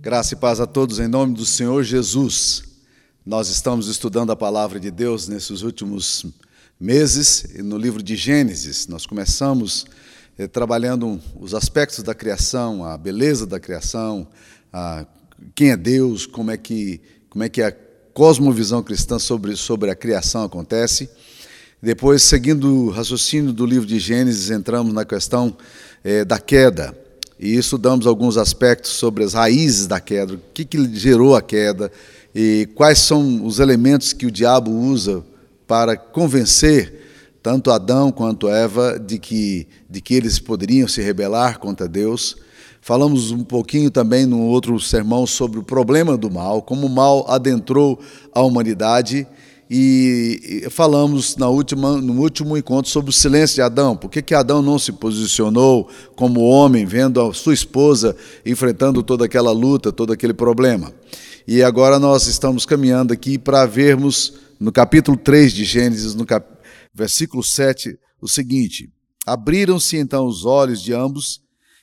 Graça e paz a todos em nome do Senhor Jesus. Nós estamos estudando a palavra de Deus nesses últimos meses no livro de Gênesis. Nós começamos eh, trabalhando os aspectos da criação, a beleza da criação, a, quem é Deus, como é que como é que a cosmovisão cristã sobre sobre a criação acontece. Depois, seguindo o raciocínio do livro de Gênesis, entramos na questão eh, da queda e estudamos alguns aspectos sobre as raízes da queda, o que, que gerou a queda e quais são os elementos que o diabo usa para convencer tanto Adão quanto Eva de que, de que eles poderiam se rebelar contra Deus. Falamos um pouquinho também no outro sermão sobre o problema do mal, como o mal adentrou a humanidade e falamos na última, no último encontro sobre o silêncio de Adão. Por que, que Adão não se posicionou como homem, vendo a sua esposa enfrentando toda aquela luta, todo aquele problema? E agora nós estamos caminhando aqui para vermos no capítulo 3 de Gênesis, no cap... versículo 7, o seguinte: Abriram-se então os olhos de ambos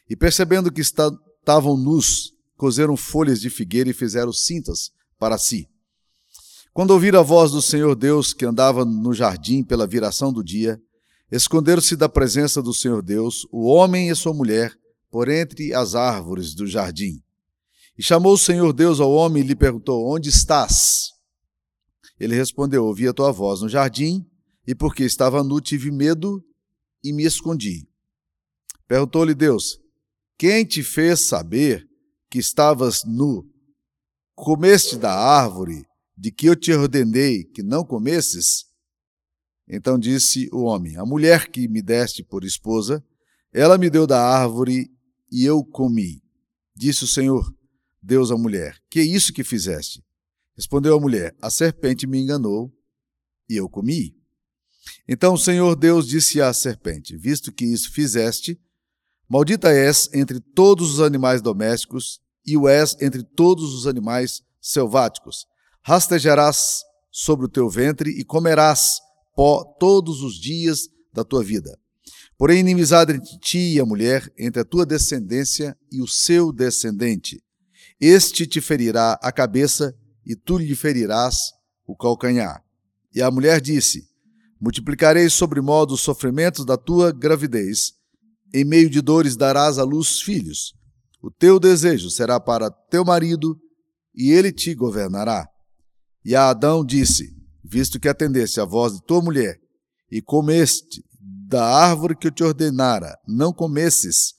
e, percebendo que estavam nus, cozeram folhas de figueira e fizeram cintas para si. Quando ouviram a voz do Senhor Deus que andava no jardim pela viração do dia, esconderam-se da presença do Senhor Deus, o homem e sua mulher, por entre as árvores do jardim. E chamou o Senhor Deus ao homem e lhe perguntou: Onde estás? Ele respondeu: Ouvi a tua voz no jardim, e porque estava nu, tive medo e me escondi. Perguntou-lhe Deus: Quem te fez saber que estavas nu? Comeste da árvore de que eu te ordenei que não comesses? Então disse o homem: A mulher que me deste por esposa, ela me deu da árvore e eu comi. Disse o Senhor, Deus à mulher: Que é isso que fizeste? Respondeu a mulher: A serpente me enganou e eu comi. Então o Senhor Deus disse à serpente: Visto que isso fizeste, maldita és entre todos os animais domésticos e o és entre todos os animais selváticos rastejarás sobre o teu ventre e comerás pó todos os dias da tua vida. Porém, inimizade entre ti e a mulher, entre a tua descendência e o seu descendente. Este te ferirá a cabeça e tu lhe ferirás o calcanhar. E a mulher disse: Multiplicarei sobre modo os sofrimentos da tua gravidez. Em meio de dores darás à luz filhos. O teu desejo será para teu marido, e ele te governará. E a Adão disse: Visto que atendeste à voz de tua mulher e comeste da árvore que eu te ordenara, não comesses,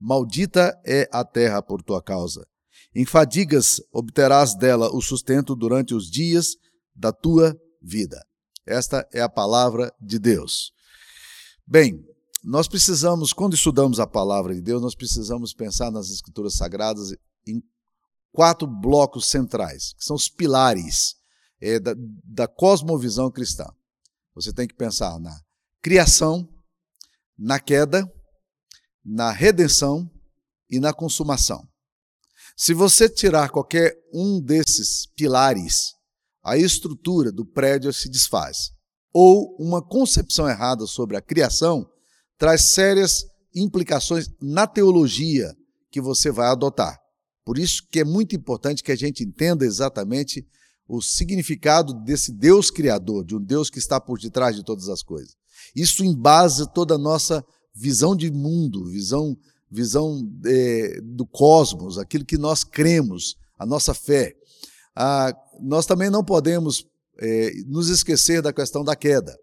maldita é a terra por tua causa. Em fadigas obterás dela o sustento durante os dias da tua vida. Esta é a palavra de Deus. Bem, nós precisamos, quando estudamos a palavra de Deus, nós precisamos pensar nas Escrituras Sagradas em quatro blocos centrais, que são os pilares é, da, da cosmovisão cristã. Você tem que pensar na criação, na queda, na redenção e na consumação. Se você tirar qualquer um desses pilares, a estrutura do prédio se desfaz. Ou uma concepção errada sobre a criação traz sérias implicações na teologia que você vai adotar. Por isso que é muito importante que a gente entenda exatamente o significado desse Deus criador, de um Deus que está por detrás de todas as coisas. Isso embasa toda a nossa visão de mundo, visão, visão é, do cosmos, aquilo que nós cremos, a nossa fé. Ah, nós também não podemos é, nos esquecer da questão da queda.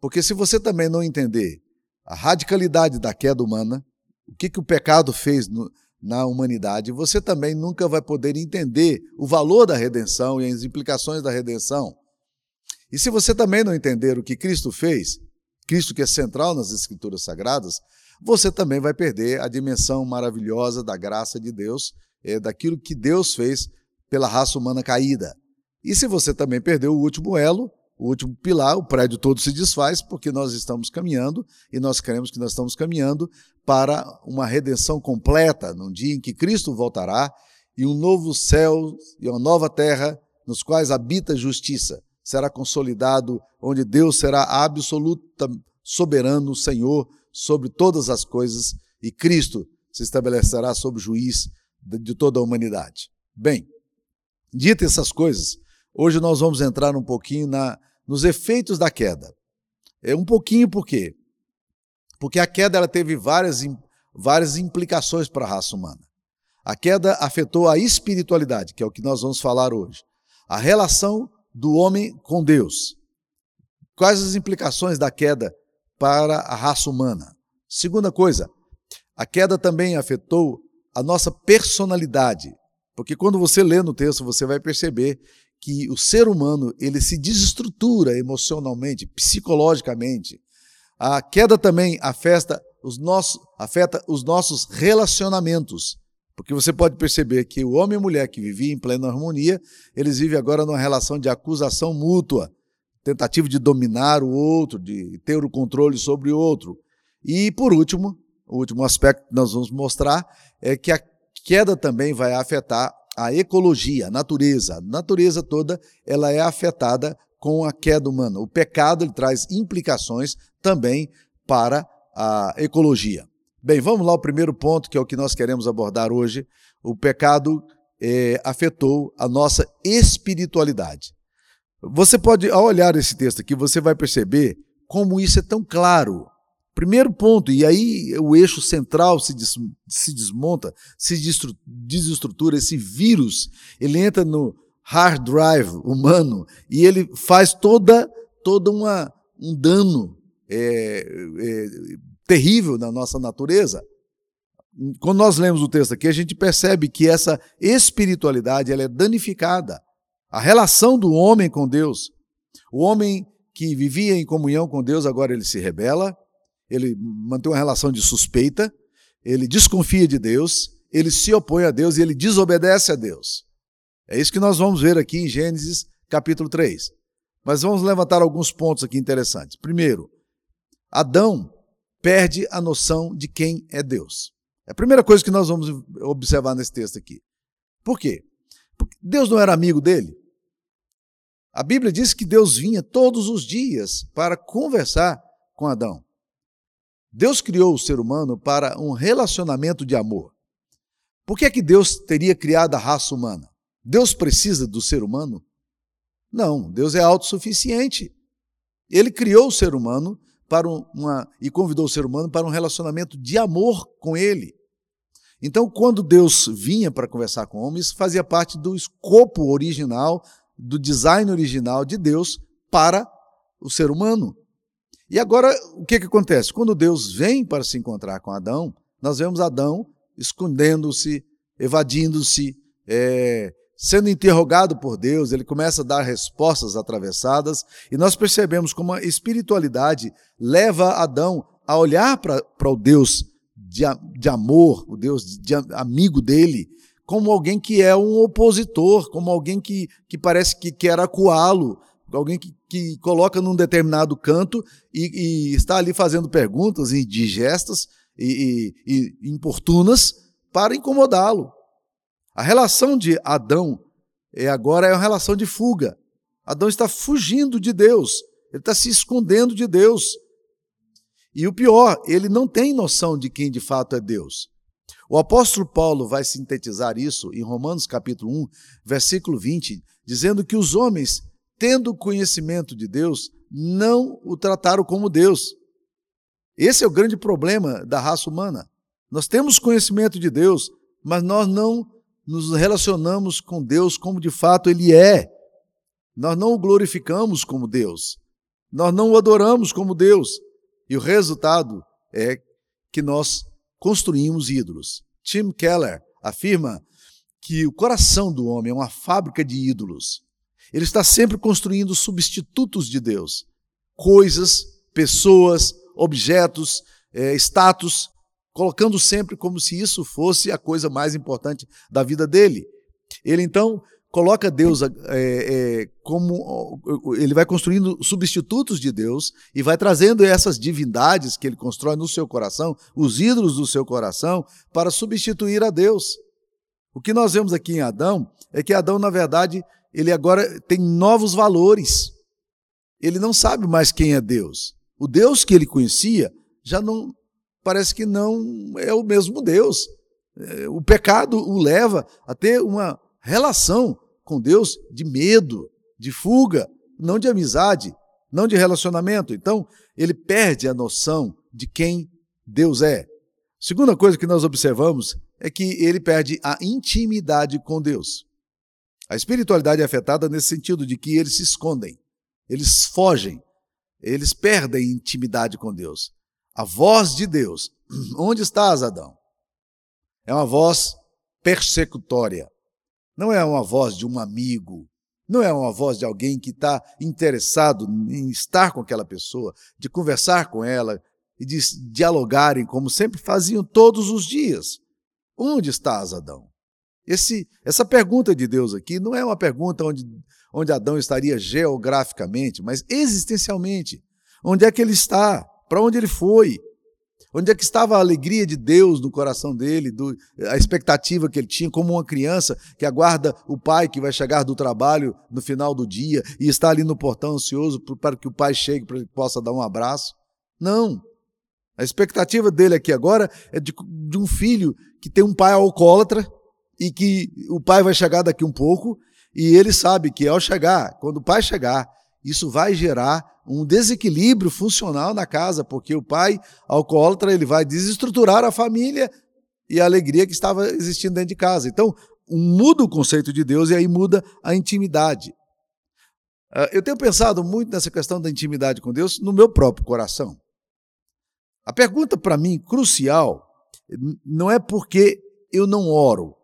Porque se você também não entender a radicalidade da queda humana, o que, que o pecado fez no, na humanidade, você também nunca vai poder entender o valor da redenção e as implicações da redenção. E se você também não entender o que Cristo fez, Cristo que é central nas Escrituras Sagradas, você também vai perder a dimensão maravilhosa da graça de Deus, é, daquilo que Deus fez pela raça humana caída. E se você também perdeu o último elo, o último pilar, o prédio todo se desfaz, porque nós estamos caminhando e nós queremos que nós estamos caminhando para uma redenção completa, num dia em que Cristo voltará e um novo céu e uma nova terra nos quais habita justiça será consolidado, onde Deus será absoluta soberano, Senhor sobre todas as coisas e Cristo se estabelecerá sobre o juiz de toda a humanidade. Bem, dito essas coisas, hoje nós vamos entrar um pouquinho na, nos efeitos da queda. É um pouquinho por quê? Porque a queda ela teve várias, várias implicações para a raça humana. A queda afetou a espiritualidade, que é o que nós vamos falar hoje. A relação do homem com Deus. Quais as implicações da queda para a raça humana? Segunda coisa, a queda também afetou a nossa personalidade, porque quando você lê no texto, você vai perceber que o ser humano ele se desestrutura emocionalmente, psicologicamente. A queda também afeta os nossos, afeta os nossos relacionamentos. Porque você pode perceber que o homem e a mulher que viviam em plena harmonia, eles vivem agora numa relação de acusação mútua, tentativa de dominar o outro, de ter o controle sobre o outro. E, por último, o último aspecto que nós vamos mostrar é que a queda também vai afetar a ecologia, a natureza. A natureza toda ela é afetada com a queda humana. O pecado ele traz implicações também para a ecologia. Bem, vamos lá ao primeiro ponto, que é o que nós queremos abordar hoje. O pecado é, afetou a nossa espiritualidade. Você pode, ao olhar esse texto aqui, você vai perceber como isso é tão claro. Primeiro ponto, e aí o eixo central se, des, se desmonta, se desestrutura, esse vírus, ele entra no hard drive humano e ele faz toda, toda uma, um dano é, é, terrível na nossa natureza. Quando nós lemos o texto aqui, a gente percebe que essa espiritualidade ela é danificada. A relação do homem com Deus. O homem que vivia em comunhão com Deus, agora ele se rebela, ele mantém uma relação de suspeita, ele desconfia de Deus, ele se opõe a Deus e ele desobedece a Deus. É isso que nós vamos ver aqui em Gênesis capítulo 3. Mas vamos levantar alguns pontos aqui interessantes. Primeiro, Adão perde a noção de quem é Deus. É a primeira coisa que nós vamos observar nesse texto aqui. Por quê? Porque Deus não era amigo dele. A Bíblia diz que Deus vinha todos os dias para conversar com Adão. Deus criou o ser humano para um relacionamento de amor. Por que é que Deus teria criado a raça humana? Deus precisa do ser humano? Não, Deus é autossuficiente. Ele criou o ser humano para uma e convidou o ser humano para um relacionamento de amor com ele. Então, quando Deus vinha para conversar com homens, fazia parte do escopo original, do design original de Deus para o ser humano. E agora, o que, que acontece? Quando Deus vem para se encontrar com Adão, nós vemos Adão escondendo-se, evadindo-se, é, sendo interrogado por Deus, ele começa a dar respostas atravessadas, e nós percebemos como a espiritualidade leva Adão a olhar para o Deus de, de amor, o Deus de, amigo dele, como alguém que é um opositor, como alguém que, que parece que quer acuá-lo, alguém que, que coloca num determinado canto e, e está ali fazendo perguntas indigestas e, e, e importunas para incomodá-lo. A relação de Adão é agora é uma relação de fuga. Adão está fugindo de Deus, ele está se escondendo de Deus. E o pior, ele não tem noção de quem de fato é Deus. O apóstolo Paulo vai sintetizar isso em Romanos capítulo 1, versículo 20, dizendo que os homens, tendo conhecimento de Deus, não o trataram como Deus. Esse é o grande problema da raça humana. Nós temos conhecimento de Deus, mas nós não nos relacionamos com Deus como de fato Ele é. Nós não o glorificamos como Deus. Nós não o adoramos como Deus. E o resultado é que nós construímos ídolos. Tim Keller afirma que o coração do homem é uma fábrica de ídolos. Ele está sempre construindo substitutos de Deus. Coisas, pessoas, objetos, é, status colocando sempre como se isso fosse a coisa mais importante da vida dele. Ele então coloca Deus é, é, como ele vai construindo substitutos de Deus e vai trazendo essas divindades que ele constrói no seu coração, os ídolos do seu coração, para substituir a Deus. O que nós vemos aqui em Adão é que Adão, na verdade, ele agora tem novos valores. Ele não sabe mais quem é Deus. O Deus que ele conhecia já não parece que não é o mesmo Deus. É, o pecado o leva a ter uma relação com Deus de medo, de fuga, não de amizade, não de relacionamento. Então, ele perde a noção de quem Deus é. Segunda coisa que nós observamos é que ele perde a intimidade com Deus. A espiritualidade é afetada nesse sentido de que eles se escondem, eles fogem, eles perdem intimidade com Deus. A voz de Deus, onde estás, Adão? É uma voz persecutória. Não é uma voz de um amigo, não é uma voz de alguém que está interessado em estar com aquela pessoa, de conversar com ela e de dialogarem como sempre faziam todos os dias. Onde estás, Adão? Esse, essa pergunta de Deus aqui não é uma pergunta onde, onde Adão estaria geograficamente, mas existencialmente. Onde é que ele está? Para onde ele foi? Onde é que estava a alegria de Deus no coração dele, do, a expectativa que ele tinha, como uma criança que aguarda o pai que vai chegar do trabalho no final do dia e está ali no portão ansioso para que o pai chegue para que possa dar um abraço? Não. A expectativa dele aqui agora é de, de um filho que tem um pai alcoólatra e que o pai vai chegar daqui um pouco e ele sabe que ao chegar, quando o pai chegar, isso vai gerar um desequilíbrio funcional na casa, porque o pai alcoólatra ele vai desestruturar a família e a alegria que estava existindo dentro de casa. Então, muda o conceito de Deus e aí muda a intimidade. Ah, eu tenho pensado muito nessa questão da intimidade com Deus no meu próprio coração. A pergunta para mim crucial não é porque eu não oro,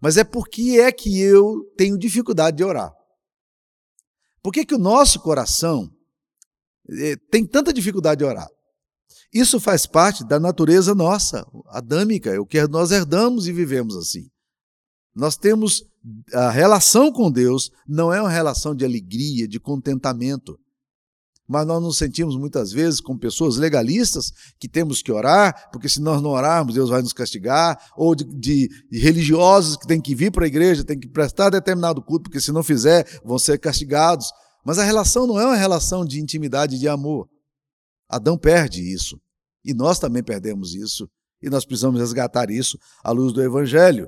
mas é porque é que eu tenho dificuldade de orar. Por que, que o nosso coração eh, tem tanta dificuldade de orar? Isso faz parte da natureza nossa, adâmica, é o que nós herdamos e vivemos assim. Nós temos a relação com Deus não é uma relação de alegria, de contentamento. Mas nós nos sentimos muitas vezes com pessoas legalistas que temos que orar, porque se nós não orarmos, Deus vai nos castigar, ou de, de, de religiosos que têm que vir para a igreja, têm que prestar determinado culto, porque se não fizer, vão ser castigados. Mas a relação não é uma relação de intimidade e de amor. Adão perde isso. E nós também perdemos isso. E nós precisamos resgatar isso à luz do Evangelho.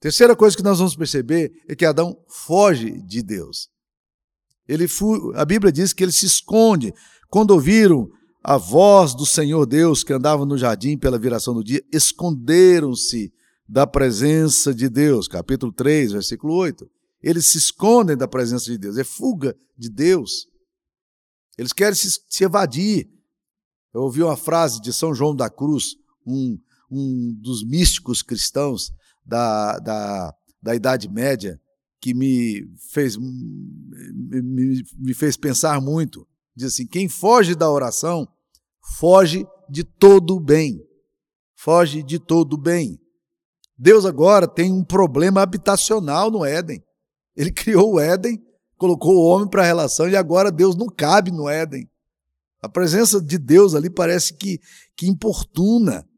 Terceira coisa que nós vamos perceber é que Adão foge de Deus. Ele a Bíblia diz que ele se esconde. Quando ouviram a voz do Senhor Deus que andava no jardim pela viração do dia, esconderam-se da presença de Deus. Capítulo 3, versículo 8. Eles se escondem da presença de Deus, é fuga de Deus. Eles querem se, se evadir. Eu ouvi uma frase de São João da Cruz, um, um dos místicos cristãos da, da, da Idade Média, que me fez, me, me fez pensar muito. Diz assim: quem foge da oração, foge de todo o bem. Foge de todo o bem. Deus agora tem um problema habitacional no Éden. Ele criou o Éden, colocou o homem para a relação e agora Deus não cabe no Éden. A presença de Deus ali parece que, que importuna,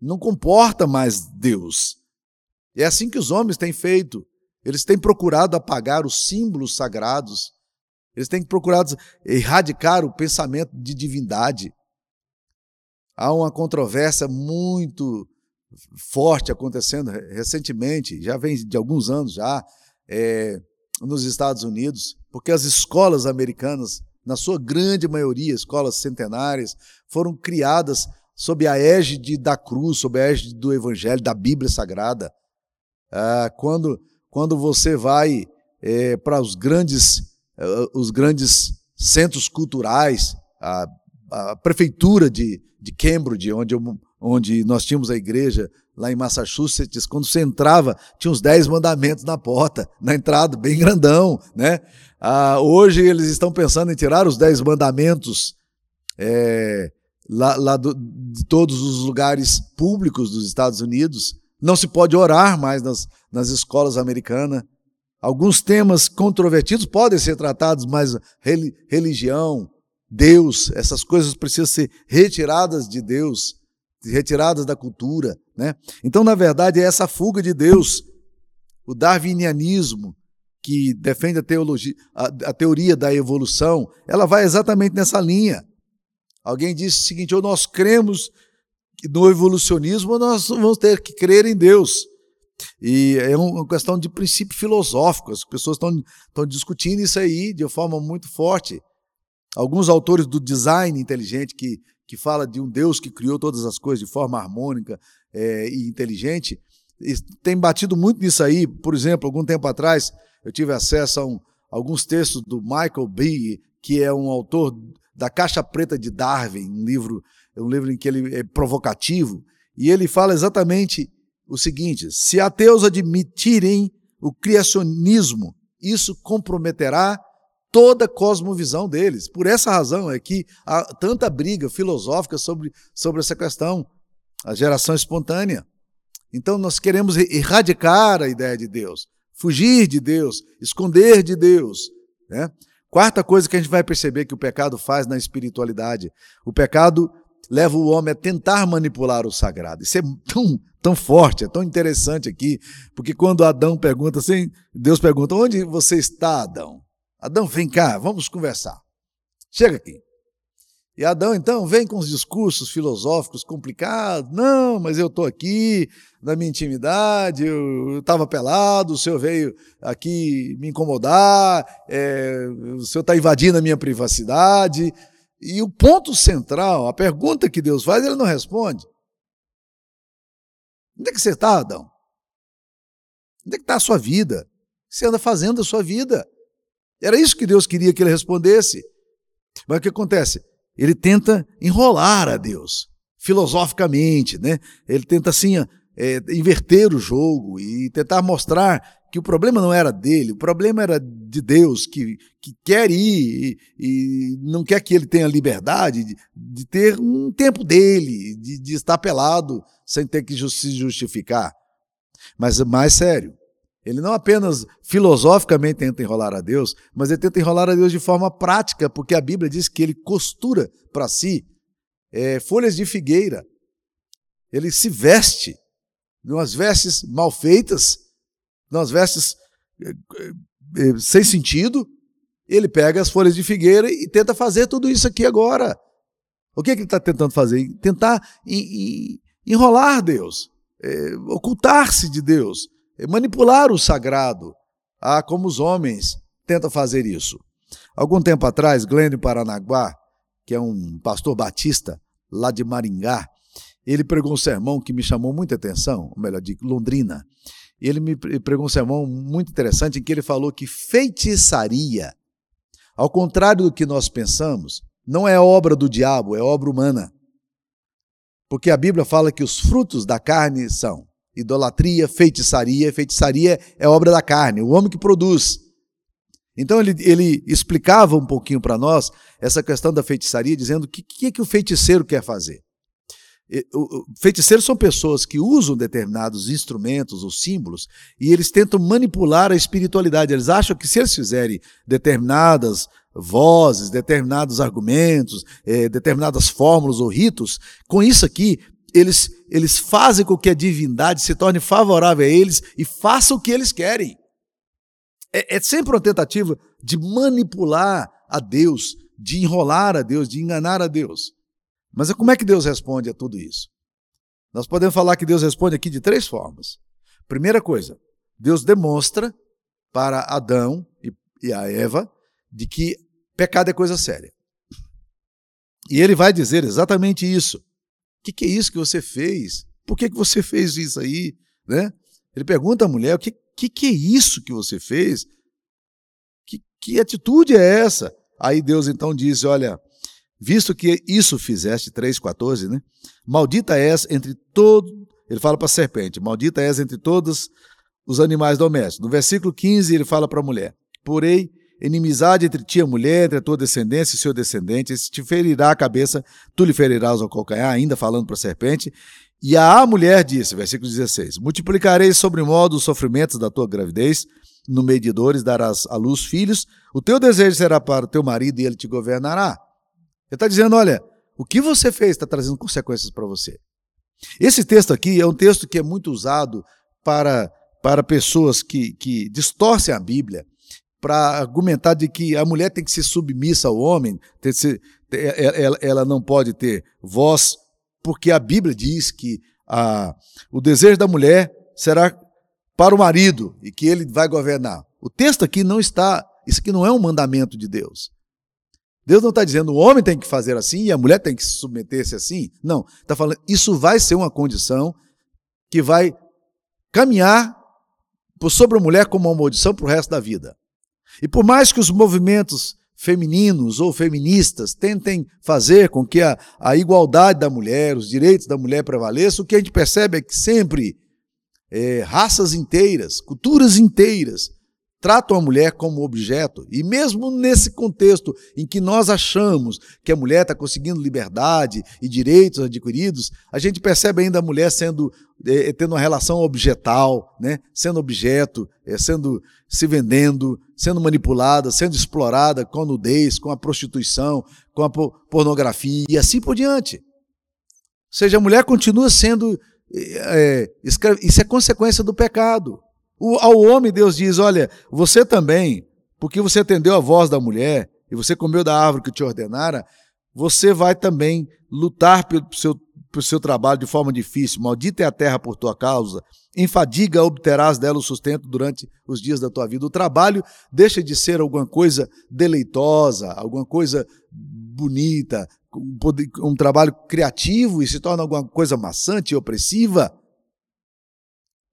não comporta mais Deus. É assim que os homens têm feito. Eles têm procurado apagar os símbolos sagrados, eles têm procurado erradicar o pensamento de divindade. Há uma controvérsia muito forte acontecendo recentemente, já vem de alguns anos já, é, nos Estados Unidos, porque as escolas americanas, na sua grande maioria, escolas centenárias, foram criadas sob a égide da cruz, sob a égide do Evangelho, da Bíblia Sagrada. Ah, quando quando você vai é, para os grandes, uh, os grandes centros culturais, a, a prefeitura de, de Cambridge, onde, eu, onde nós tínhamos a igreja lá em Massachusetts, quando você entrava, tinha uns dez mandamentos na porta, na entrada, bem grandão, né? Ah, hoje eles estão pensando em tirar os dez mandamentos é, lá, lá do, de todos os lugares públicos dos Estados Unidos, não se pode orar mais nas, nas escolas americanas. Alguns temas controvertidos podem ser tratados, mas religião, Deus, essas coisas precisam ser retiradas de Deus, retiradas da cultura. Né? Então, na verdade, é essa fuga de Deus, o darwinianismo, que defende a, teologia, a, a teoria da evolução, ela vai exatamente nessa linha. Alguém disse o seguinte: ou nós cremos no evolucionismo nós vamos ter que crer em Deus. E é uma questão de princípio filosófico. As pessoas estão, estão discutindo isso aí de forma muito forte. Alguns autores do design inteligente que, que fala de um Deus que criou todas as coisas de forma harmônica é, e inteligente, tem batido muito nisso aí. Por exemplo, algum tempo atrás, eu tive acesso a um, alguns textos do Michael B., que é um autor da Caixa Preta de Darwin, um livro, um livro em que ele é provocativo, e ele fala exatamente o seguinte: se ateus admitirem o criacionismo, isso comprometerá toda a cosmovisão deles. Por essa razão é que há tanta briga filosófica sobre, sobre essa questão, a geração espontânea. Então nós queremos erradicar a ideia de Deus, fugir de Deus, esconder de Deus. Né? Quarta coisa que a gente vai perceber que o pecado faz na espiritualidade: o pecado leva o homem a tentar manipular o sagrado. Isso é tão, tão forte, é tão interessante aqui, porque quando Adão pergunta assim, Deus pergunta: onde você está, Adão? Adão, vem cá, vamos conversar. Chega aqui. E Adão, então, vem com os discursos filosóficos complicados. Não, mas eu estou aqui na minha intimidade, eu estava pelado, o senhor veio aqui me incomodar, é, o senhor está invadindo a minha privacidade. E o ponto central, a pergunta que Deus faz, ele não responde. Onde é que você está, Adão? Onde é que está a sua vida? O que você anda fazendo a sua vida? Era isso que Deus queria que ele respondesse. Mas o que acontece? Ele tenta enrolar a Deus, filosoficamente, né? Ele tenta assim é, inverter o jogo e tentar mostrar que o problema não era dele, o problema era de Deus, que, que quer ir e, e não quer que ele tenha liberdade de, de ter um tempo dele, de, de estar pelado sem ter que se justificar. Mas mais sério, ele não apenas filosoficamente tenta enrolar a Deus, mas ele tenta enrolar a Deus de forma prática, porque a Bíblia diz que ele costura para si é, folhas de figueira. Ele se veste umas vestes mal feitas, umas vestes é, é, sem sentido. Ele pega as folhas de figueira e tenta fazer tudo isso aqui agora. O que, é que ele está tentando fazer? Tentar enrolar Deus, é, ocultar-se de Deus manipular o sagrado, ah, como os homens tentam fazer isso. Algum tempo atrás, Glênio Paranaguá, que é um pastor batista lá de Maringá, ele pregou um sermão que me chamou muita atenção, ou melhor, de Londrina. Ele me pregou um sermão muito interessante em que ele falou que feitiçaria, ao contrário do que nós pensamos, não é obra do diabo, é obra humana. Porque a Bíblia fala que os frutos da carne são idolatria, feitiçaria. Feitiçaria é obra da carne, o homem que produz. Então ele, ele explicava um pouquinho para nós essa questão da feitiçaria, dizendo o que, que, que o feiticeiro quer fazer. Feiticeiros são pessoas que usam determinados instrumentos ou símbolos e eles tentam manipular a espiritualidade. Eles acham que se eles fizerem determinadas vozes, determinados argumentos, eh, determinadas fórmulas ou ritos, com isso aqui eles, eles fazem com que a divindade se torne favorável a eles e faça o que eles querem. É, é sempre uma tentativa de manipular a Deus, de enrolar a Deus, de enganar a Deus. Mas como é que Deus responde a tudo isso? Nós podemos falar que Deus responde aqui de três formas. Primeira coisa, Deus demonstra para Adão e a Eva de que pecado é coisa séria. E ele vai dizer exatamente isso que, que é isso que você fez? Por que, que você fez isso aí? Né? Ele pergunta à mulher: o que, que, que é isso que você fez? Que, que atitude é essa? Aí Deus então diz: Olha, visto que isso fizeste, 3,14, né? Maldita és entre todos. Ele fala para a serpente: Maldita és entre todos os animais domésticos. No versículo 15, ele fala para a mulher: Porém, Inimizade entre ti e a mulher, entre a tua descendência e seu descendente, esse te ferirá a cabeça, tu lhe ferirás o calcanhar, ainda falando para a serpente. E a mulher disse, versículo 16: Multiplicarei sobre modo os sofrimentos da tua gravidez, no meio de dores darás à luz filhos, o teu desejo será para o teu marido e ele te governará. Ele está dizendo: olha, o que você fez está trazendo consequências para você. Esse texto aqui é um texto que é muito usado para, para pessoas que, que distorcem a Bíblia para argumentar de que a mulher tem que ser submissa ao homem, ser, ela, ela não pode ter voz porque a Bíblia diz que a, o desejo da mulher será para o marido e que ele vai governar. O texto aqui não está, isso aqui não é um mandamento de Deus. Deus não está dizendo o homem tem que fazer assim e a mulher tem que se submeter-se assim. Não, está falando isso vai ser uma condição que vai caminhar sobre a mulher como uma maldição para o resto da vida. E por mais que os movimentos femininos ou feministas tentem fazer com que a, a igualdade da mulher, os direitos da mulher prevaleçam, o que a gente percebe é que sempre é, raças inteiras, culturas inteiras, tratam a mulher como objeto. E mesmo nesse contexto em que nós achamos que a mulher está conseguindo liberdade e direitos adquiridos, a gente percebe ainda a mulher sendo é, tendo uma relação objetal, né? sendo objeto, é, sendo se vendendo, sendo manipulada, sendo explorada com a nudez, com a prostituição, com a pornografia e assim por diante. Ou seja, a mulher continua sendo. É, isso é consequência do pecado. O, ao homem, Deus diz: Olha, você também, porque você atendeu a voz da mulher e você comeu da árvore que te ordenara, você vai também lutar pelo seu, pelo seu trabalho de forma difícil. Maldita é a terra por tua causa. Em fadiga obterás dela o sustento durante os dias da tua vida. O trabalho deixa de ser alguma coisa deleitosa, alguma coisa bonita, um, um trabalho criativo e se torna alguma coisa maçante e opressiva.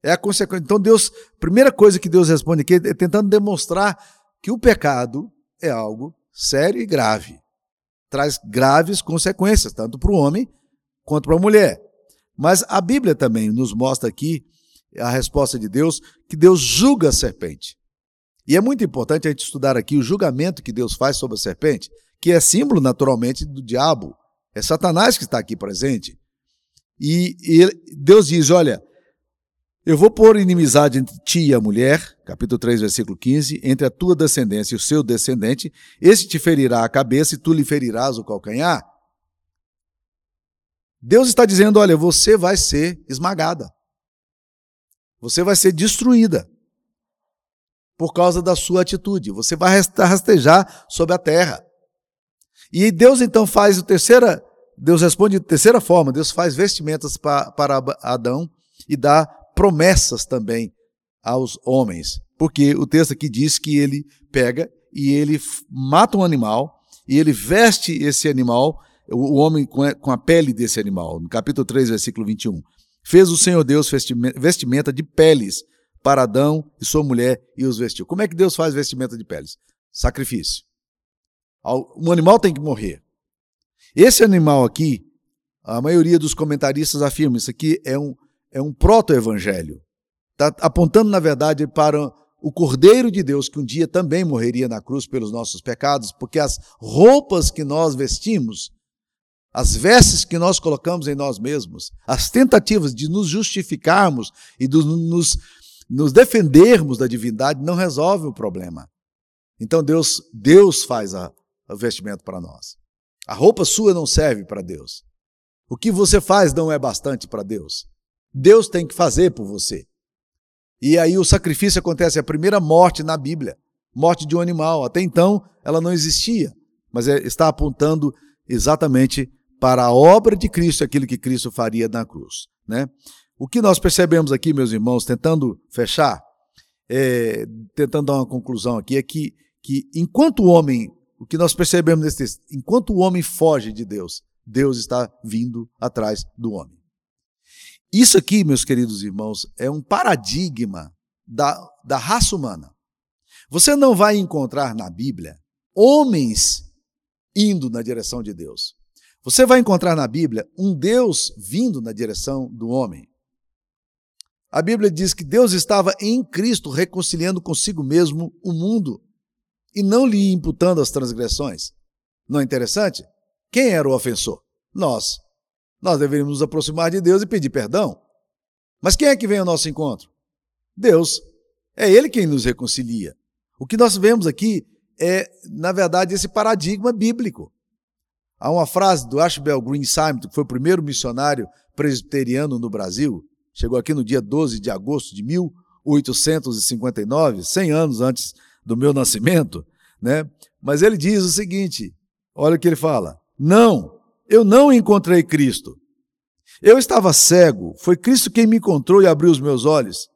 É a consequência. Então, Deus, primeira coisa que Deus responde aqui é tentando demonstrar que o pecado é algo sério e grave. Traz graves consequências, tanto para o homem quanto para a mulher. Mas a Bíblia também nos mostra aqui a resposta de Deus, que Deus julga a serpente. E é muito importante a gente estudar aqui o julgamento que Deus faz sobre a serpente, que é símbolo naturalmente do diabo. É Satanás que está aqui presente. E, e Deus diz: olha, eu vou pôr inimizade entre ti e a mulher, capítulo 3, versículo 15, entre a tua descendência e o seu descendente, esse te ferirá a cabeça e tu lhe ferirás o calcanhar. Deus está dizendo: olha, você vai ser esmagada. Você vai ser destruída por causa da sua atitude. Você vai rastejar sobre a terra. E Deus então faz o terceira, Deus responde de terceira forma, Deus faz vestimentas para Adão e dá promessas também aos homens, porque o texto aqui diz que ele pega e ele mata um animal e ele veste esse animal, o homem com a pele desse animal, no capítulo 3, versículo 21. Fez o Senhor Deus vestimenta de peles para Adão e sua mulher e os vestiu. Como é que Deus faz vestimenta de peles? Sacrifício. Um animal tem que morrer. Esse animal aqui, a maioria dos comentaristas afirma isso aqui é um, é um proto-evangelho. Está apontando, na verdade, para o Cordeiro de Deus, que um dia também morreria na cruz pelos nossos pecados, porque as roupas que nós vestimos, as vestes que nós colocamos em nós mesmos, as tentativas de nos justificarmos e de nos, nos defendermos da divindade não resolvem o problema. Então Deus, Deus faz a, o vestimento para nós. A roupa sua não serve para Deus. O que você faz não é bastante para Deus. Deus tem que fazer por você. E aí o sacrifício acontece, a primeira morte na Bíblia, morte de um animal. Até então ela não existia, mas é, está apontando exatamente para a obra de Cristo, aquilo que Cristo faria na cruz. Né? O que nós percebemos aqui, meus irmãos, tentando fechar, é, tentando dar uma conclusão aqui, é que, que enquanto o homem, o que nós percebemos nesse texto, enquanto o homem foge de Deus, Deus está vindo atrás do homem. Isso aqui, meus queridos irmãos, é um paradigma da, da raça humana. Você não vai encontrar na Bíblia homens indo na direção de Deus. Você vai encontrar na Bíblia um Deus vindo na direção do homem. A Bíblia diz que Deus estava em Cristo reconciliando consigo mesmo o mundo e não lhe imputando as transgressões. Não é interessante? Quem era o ofensor? Nós. Nós deveríamos nos aproximar de Deus e pedir perdão. Mas quem é que vem ao nosso encontro? Deus. É Ele quem nos reconcilia. O que nós vemos aqui é, na verdade, esse paradigma bíblico. Há uma frase do Ashbel Green Simon, que foi o primeiro missionário presbiteriano no Brasil, chegou aqui no dia 12 de agosto de 1859, 100 anos antes do meu nascimento, né? Mas ele diz o seguinte: olha o que ele fala: Não, eu não encontrei Cristo. Eu estava cego, foi Cristo quem me encontrou e abriu os meus olhos.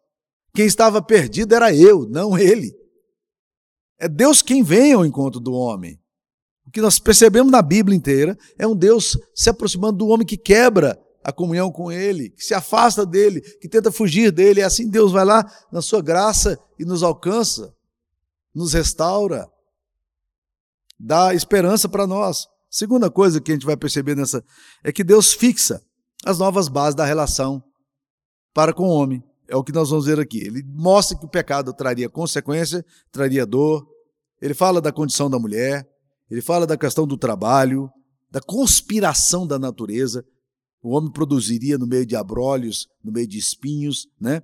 Quem estava perdido era eu, não ele. É Deus quem vem ao encontro do homem. O que nós percebemos na Bíblia inteira é um Deus se aproximando do homem que quebra a comunhão com ele, que se afasta dele, que tenta fugir dele. É assim Deus vai lá na sua graça e nos alcança, nos restaura, dá esperança para nós. Segunda coisa que a gente vai perceber nessa é que Deus fixa as novas bases da relação para com o homem. É o que nós vamos ver aqui. Ele mostra que o pecado traria consequência, traria dor. Ele fala da condição da mulher, ele fala da questão do trabalho, da conspiração da natureza. O homem produziria no meio de abrolhos, no meio de espinhos, né?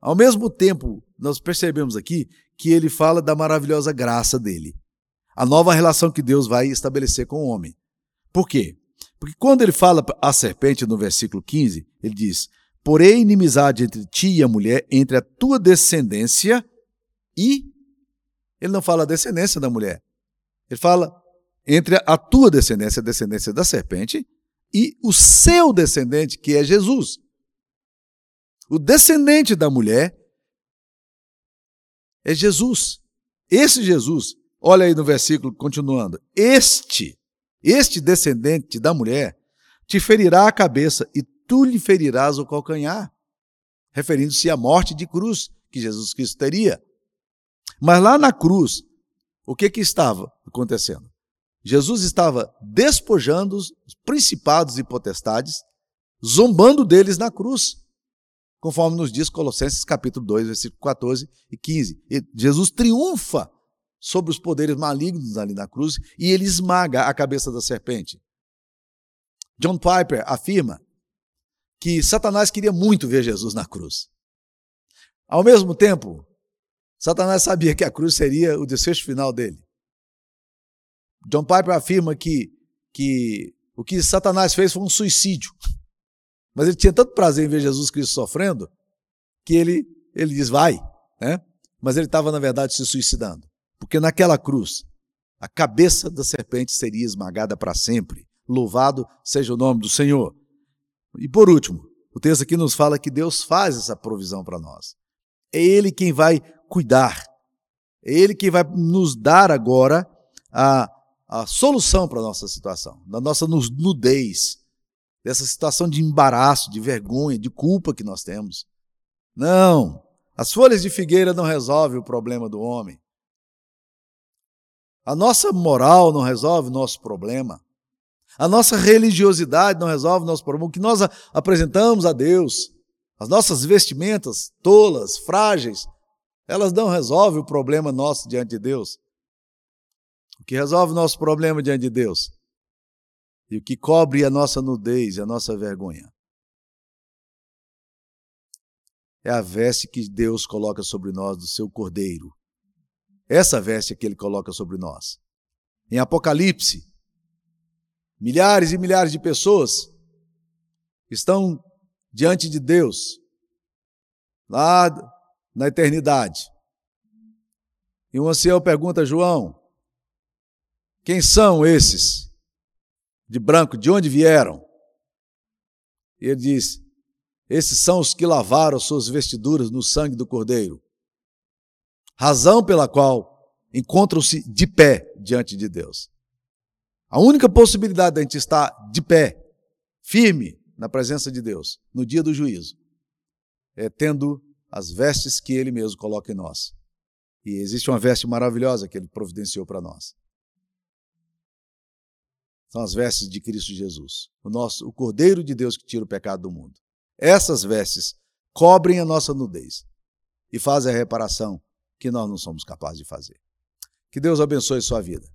Ao mesmo tempo, nós percebemos aqui que ele fala da maravilhosa graça dele. A nova relação que Deus vai estabelecer com o homem. Por quê? Porque quando ele fala à serpente no versículo 15, ele diz: Porém, inimizade entre ti e a mulher, entre a tua descendência e. Ele não fala a descendência da mulher. Ele fala entre a tua descendência, a descendência da serpente, e o seu descendente, que é Jesus. O descendente da mulher é Jesus. Esse Jesus, olha aí no versículo continuando, este, este descendente da mulher te ferirá a cabeça e tu lhe ferirás o calcanhar, referindo-se à morte de cruz que Jesus Cristo teria. Mas lá na cruz, o que que estava acontecendo? Jesus estava despojando os principados e potestades, zombando deles na cruz, conforme nos diz Colossenses capítulo 2, versículo 14 e 15. E Jesus triunfa sobre os poderes malignos ali na cruz e ele esmaga a cabeça da serpente. John Piper afirma que Satanás queria muito ver Jesus na cruz. Ao mesmo tempo, Satanás sabia que a cruz seria o desfecho final dele. John Piper afirma que, que o que Satanás fez foi um suicídio. Mas ele tinha tanto prazer em ver Jesus Cristo sofrendo que ele, ele diz, vai, né? Mas ele estava, na verdade, se suicidando. Porque naquela cruz, a cabeça da serpente seria esmagada para sempre. Louvado seja o nome do Senhor. E por último, o texto aqui nos fala que Deus faz essa provisão para nós. É Ele quem vai cuidar. É Ele quem vai nos dar agora a, a solução para a nossa situação, da nossa nudez, dessa situação de embaraço, de vergonha, de culpa que nós temos. Não, as folhas de figueira não resolvem o problema do homem. A nossa moral não resolve o nosso problema. A nossa religiosidade não resolve o nosso problema. O que nós apresentamos a Deus, as nossas vestimentas tolas, frágeis, elas não resolvem o problema nosso diante de Deus. O que resolve o nosso problema diante de Deus e o que cobre a nossa nudez e a nossa vergonha é a veste que Deus coloca sobre nós do seu cordeiro. Essa veste que ele coloca sobre nós. Em Apocalipse, milhares e milhares de pessoas estão diante de Deus, lá na eternidade. E um ancião pergunta a João: quem são esses de branco? De onde vieram? E ele diz: Esses são os que lavaram suas vestiduras no sangue do Cordeiro. Razão pela qual encontram-se de pé diante de Deus. A única possibilidade de a gente estar de pé, firme na presença de Deus, no dia do juízo, é tendo as vestes que Ele mesmo coloca em nós. E existe uma veste maravilhosa que Ele providenciou para nós. São as vestes de Cristo Jesus, o nosso, o Cordeiro de Deus que tira o pecado do mundo. Essas vestes cobrem a nossa nudez e fazem a reparação que nós não somos capazes de fazer. Que Deus abençoe sua vida.